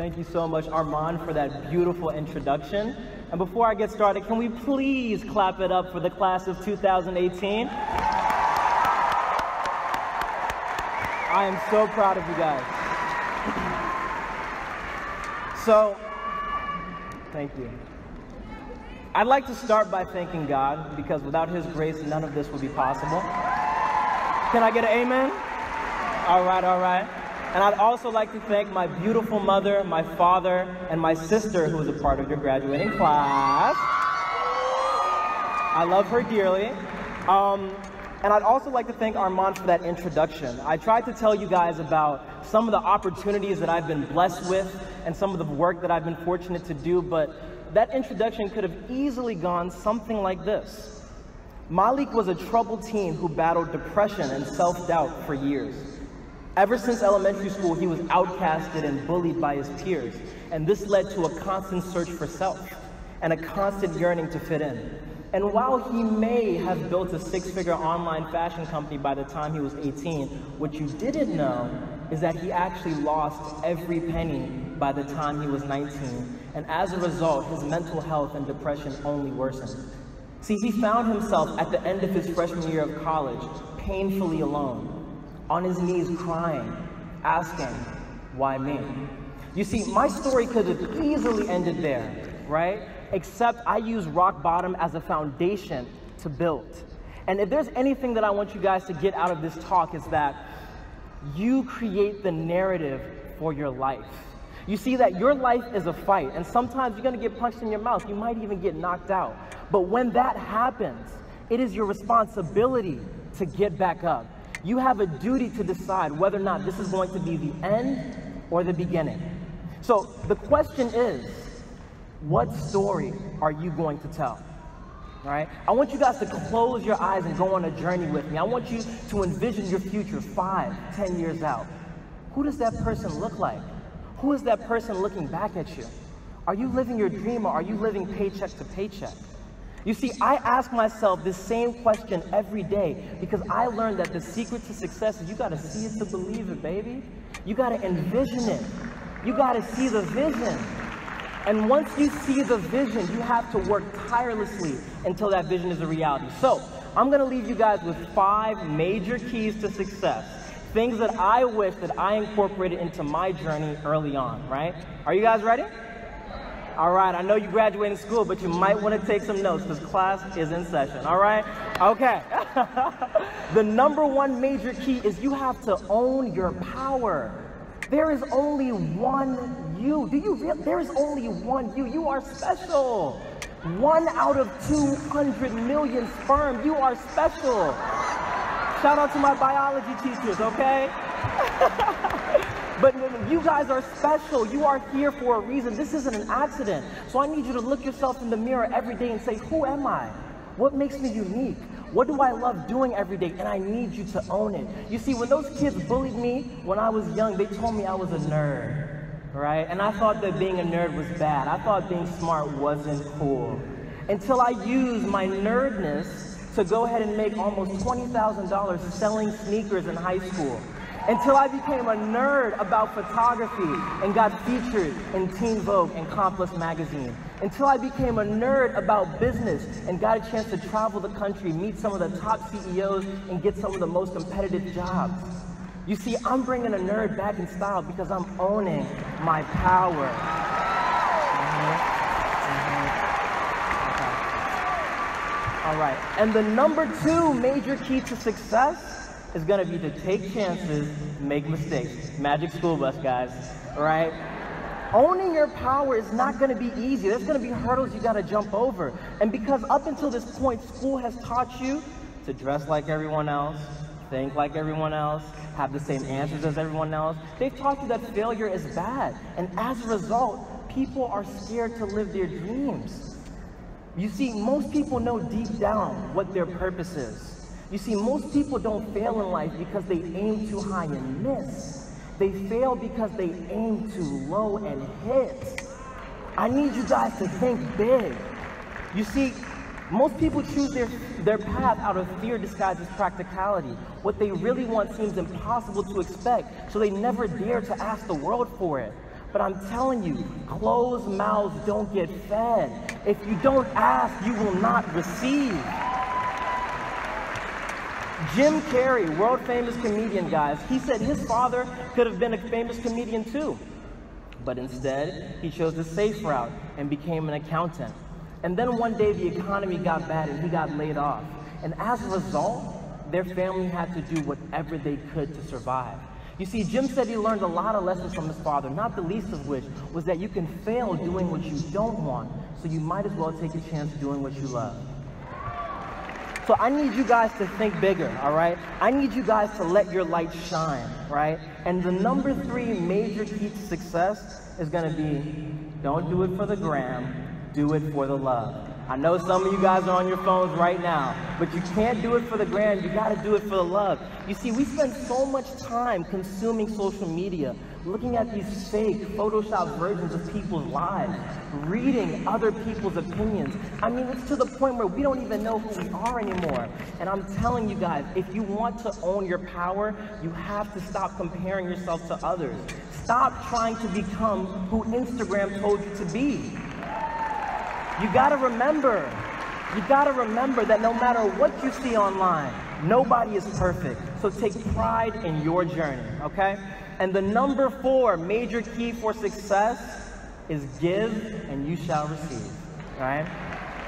Thank you so much, Armand, for that beautiful introduction. And before I get started, can we please clap it up for the class of 2018? I am so proud of you guys. So, thank you. I'd like to start by thanking God because without His grace, none of this would be possible. Can I get an amen? All right, all right. And I'd also like to thank my beautiful mother, my father, and my sister who is a part of your graduating class. I love her dearly. Um, and I'd also like to thank Armand for that introduction. I tried to tell you guys about some of the opportunities that I've been blessed with and some of the work that I've been fortunate to do, but that introduction could have easily gone something like this. Malik was a troubled teen who battled depression and self-doubt for years. Ever since elementary school, he was outcasted and bullied by his peers, and this led to a constant search for self and a constant yearning to fit in. And while he may have built a six-figure online fashion company by the time he was 18, what you didn't know is that he actually lost every penny by the time he was 19. And as a result, his mental health and depression only worsened. See, he found himself at the end of his freshman year of college, painfully alone, on his knees crying, asking, why me? You see, my story could have easily ended there, right? Except I use rock bottom as a foundation to build. And if there's anything that I want you guys to get out of this talk is that you create the narrative for your life. You see that your life is a fight, and sometimes you're gonna get punched in your mouth. You might even get knocked out. But when that happens, it is your responsibility to get back up. You have a duty to decide whether or not this is going to be the end or the beginning. So the question is, what story are you going to tell? All right? I want you guys to close your eyes and go on a journey with me. I want you to envision your future five, ten years out. Who does that person look like? Who is that person looking back at you? Are you living your dream or are you living paycheck to paycheck? You see, I ask myself this same question every day because I learned that the secret to success is you got to see it to believe it, baby. You got to envision it. You got to see the vision. And once you see the vision, you have to work tirelessly until that vision is a reality. So, I'm to leave you guys with five major keys to success. Things that I wish that I incorporated into my journey early on, right? Are you guys ready? All right, I know you graduated school, but you might want to take some notes because class is in session. All right? Okay. the number one major key is you have to own your power. There is only one you. Do you there is only one you? You are special. One out of 200 million sperm. You are special. Shout out to my biology teachers, okay? But you guys are special. You are here for a reason. This isn't an accident. So I need you to look yourself in the mirror every day and say, who am I? What makes me unique? What do I love doing every day? And I need you to own it. You see, when those kids bullied me when I was young, they told me I was a nerd, right? And I thought that being a nerd was bad. I thought being smart wasn't cool. Until I used my nerdness to go ahead and make almost $20,000 selling sneakers in high school until I became a nerd about photography and got featured in Teen Vogue and Complex magazine. Until I became a nerd about business and got a chance to travel the country, meet some of the top CEOs, and get some of the most competitive jobs. You see, I'm bringing a nerd back in style because I'm owning my power. Mm-hmm. Mm-hmm. All right, and the number two major key to success is going to be to take chances, make mistakes. Magic school bus, guys, right? Owning your power is not going to be easy. There's going to be hurdles you got to jump over. And because up until this point, school has taught you to dress like everyone else, think like everyone else, have the same answers as everyone else. They've taught you that failure is bad. And as a result, people are scared to live their dreams. You see, most people know deep down what their purpose is. You see, most people don't fail in life because they aim too high and miss. They fail because they aim too low and hit. I need you guys to think big. You see, most people choose their, their path out of fear disguised as practicality. What they really want seems impossible to expect, so they never dare to ask the world for it. But I'm telling you, closed mouths don't get fed. If you don't ask, you will not receive. Jim Carrey, world famous comedian, guys, he said his father could have been a famous comedian too. But instead, he chose the safe route and became an accountant. And then one day the economy got bad and he got laid off. And as a result, their family had to do whatever they could to survive. You see, Jim said he learned a lot of lessons from his father, not the least of which was that you can fail doing what you don't want, so you might as well take a chance doing what you love. So I need you guys to think bigger, all right? I need you guys to let your light shine, right? And the number three major key to success is gonna be don't do it for the gram, do it for the love. I know some of you guys are on your phones right now, but you can't do it for the gram, you gotta do it for the love. You see, we spend so much time consuming social media, looking at these fake, Photoshop versions of people's lives, reading other people's opinions. I mean, it's to the point where we don't even know who we are anymore. And I'm telling you guys, if you want to own your power, you have to stop comparing yourself to others. Stop trying to become who Instagram told you to be. You gotta remember, you gotta remember that no matter what you see online, nobody is perfect. So take pride in your journey, okay? And the number four major key for success is give and you shall receive, right?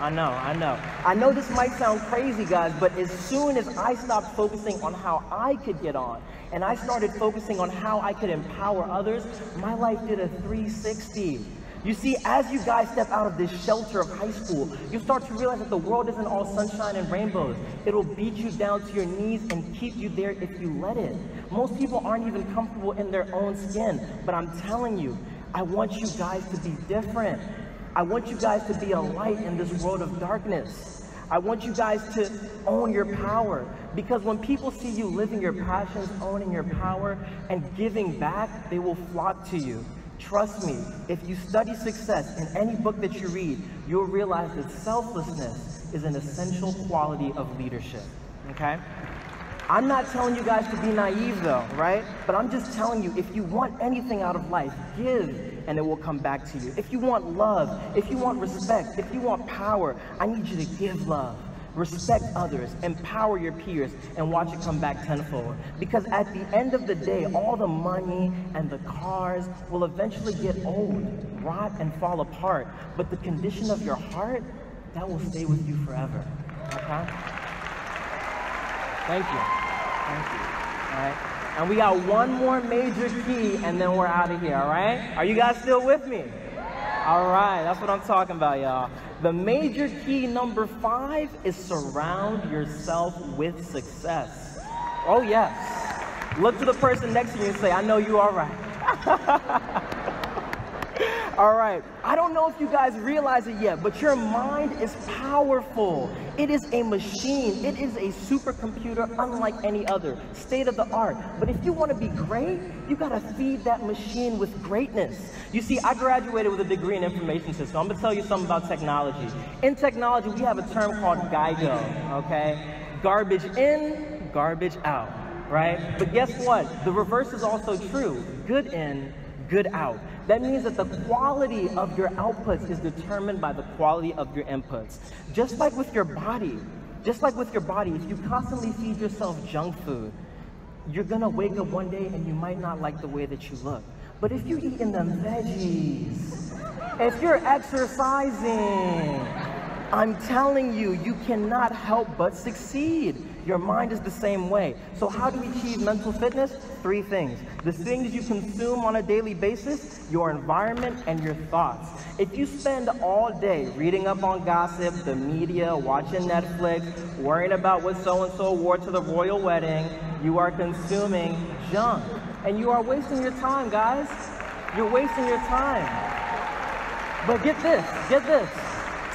I know, I know. I know this might sound crazy, guys, but as soon as I stopped focusing on how I could get on and I started focusing on how I could empower others, my life did a 360. You see, as you guys step out of this shelter of high school, you start to realize that the world isn't all sunshine and rainbows. It'll beat you down to your knees and keep you there if you let it. Most people aren't even comfortable in their own skin, but I'm telling you, I want you guys to be different. I want you guys to be a light in this world of darkness. I want you guys to own your power because when people see you living your passions, owning your power, and giving back, they will flock to you. Trust me, if you study success in any book that you read, you'll realize that selflessness is an essential quality of leadership. Okay? I'm not telling you guys to be naive though, right? But I'm just telling you, if you want anything out of life, give and it will come back to you. If you want love, if you want respect, if you want power, I need you to give love respect others, empower your peers, and watch it come back tenfold. Because at the end of the day, all the money and the cars will eventually get old, rot, and fall apart. But the condition of your heart, that will stay with you forever. Okay? Thank you. Thank you. All right? And we got one more major key, and then we're out of here, all right? Are you guys still with me? All right, that's what I'm talking about, y'all. The major key number five is surround yourself with success. Oh, yes. Look to the person next to you and say, I know you are right. All right. I don't know if you guys realize it yet, but your mind is powerful. It is a machine. It is a supercomputer unlike any other, state of the art. But if you want to be great, you got to feed that machine with greatness. You see, I graduated with a degree in information systems. I'm going to tell you something about technology. In technology, we have a term called GIGO, okay? Garbage in, garbage out, right? But guess what? The reverse is also true. Good in, good out. That means that the quality of your outputs is determined by the quality of your inputs. Just like with your body, just like with your body, if you constantly feed yourself junk food, you're gonna wake up one day and you might not like the way that you look. But if you're eating the veggies, if you're exercising, I'm telling you, you cannot help but succeed. Your mind is the same way. So how do we achieve mental fitness? Three things. The things you consume on a daily basis, your environment, and your thoughts. If you spend all day reading up on gossip, the media, watching Netflix, worrying about what so-and-so wore to the royal wedding, you are consuming junk. And you are wasting your time, guys. You're wasting your time. But get this, get this.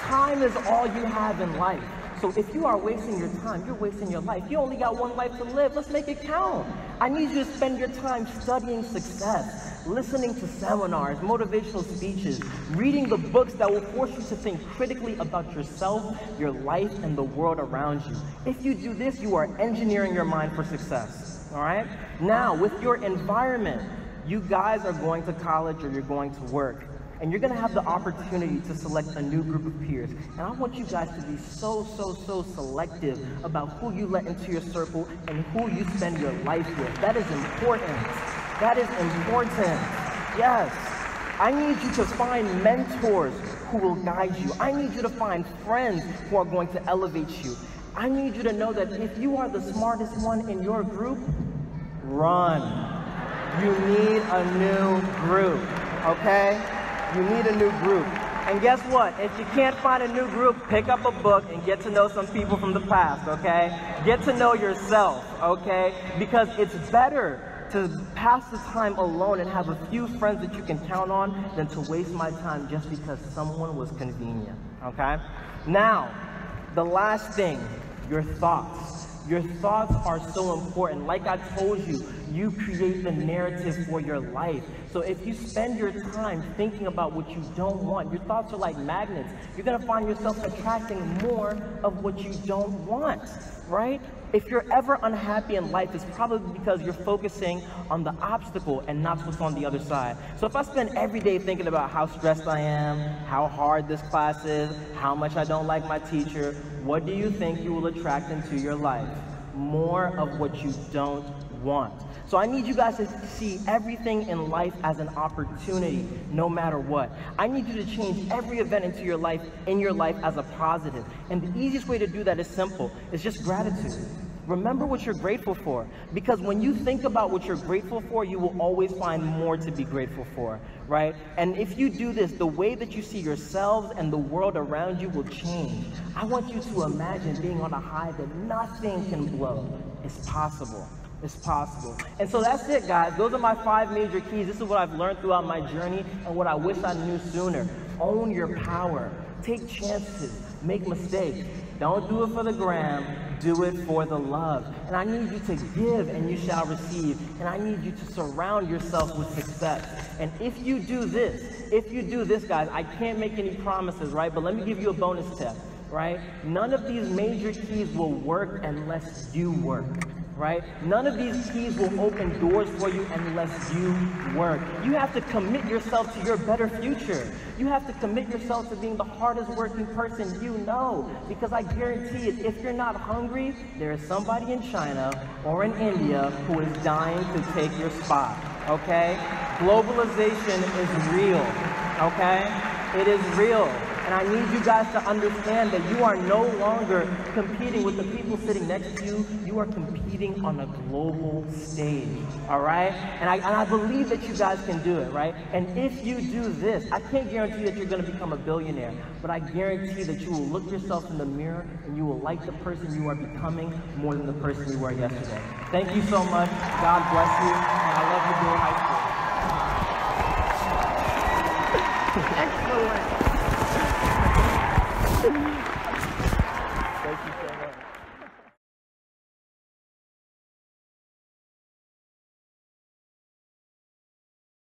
Time is all you have in life. So if you are wasting your time, you're wasting your life. You only got one life to live. Let's make it count. I need you to spend your time studying success, listening to seminars, motivational speeches, reading the books that will force you to think critically about yourself, your life, and the world around you. If you do this, you are engineering your mind for success. All right? Now, with your environment, you guys are going to college or you're going to work and you're going to have the opportunity to select a new group of peers. And I want you guys to be so, so, so selective about who you let into your circle and who you spend your life with. That is important. That is important. Yes. I need you to find mentors who will guide you. I need you to find friends who are going to elevate you. I need you to know that if you are the smartest one in your group, run. You need a new group, okay? You need a new group. And guess what? If you can't find a new group, pick up a book and get to know some people from the past, okay? Get to know yourself, okay? Because it's better to pass the time alone and have a few friends that you can count on than to waste my time just because someone was convenient, okay? Now, the last thing, your thoughts. Your thoughts are so important. Like I told you, you create the narrative for your life. So if you spend your time thinking about what you don't want, your thoughts are like magnets. You're going to find yourself attracting more of what you don't want, right? If you're ever unhappy in life, it's probably because you're focusing on the obstacle and not what's on the other side. So if I spend every day thinking about how stressed I am, how hard this class is, how much I don't like my teacher, what do you think you will attract into your life? More of what you don't want. So I need you guys to see everything in life as an opportunity, no matter what. I need you to change every event into your life, in your life as a positive. And the easiest way to do that is simple. It's just gratitude. Remember what you're grateful for. Because when you think about what you're grateful for, you will always find more to be grateful for, right? And if you do this, the way that you see yourselves and the world around you will change. I want you to imagine being on a high that nothing can blow. It's possible. It's possible. And so that's it, guys. Those are my five major keys. This is what I've learned throughout my journey and what I wish I knew sooner. Own your power. Take chances. Make mistakes. Don't do it for the gram do it for the love. And I need you to give and you shall receive. And I need you to surround yourself with success. And if you do this, if you do this, guys, I can't make any promises, right? But let me give you a bonus tip, right? None of these major keys will work unless you work right? None of these keys will open doors for you unless you work. You have to commit yourself to your better future. You have to commit yourself to being the hardest working person you know. Because I guarantee it, if you're not hungry, there is somebody in China or in India who is dying to take your spot, okay? Globalization is real, okay? It is real. And I need you guys to understand that you are no longer competing with the people sitting next to you. You are competing on a global stage, all right? And I, and I believe that you guys can do it, right? And if you do this, I can't guarantee that you're going to become a billionaire, but I guarantee that you will look yourself in the mirror and you will like the person you are becoming more than the person you were yesterday. Thank you so much. God bless you. And I love you, Bill High School. Excellent. Thank you.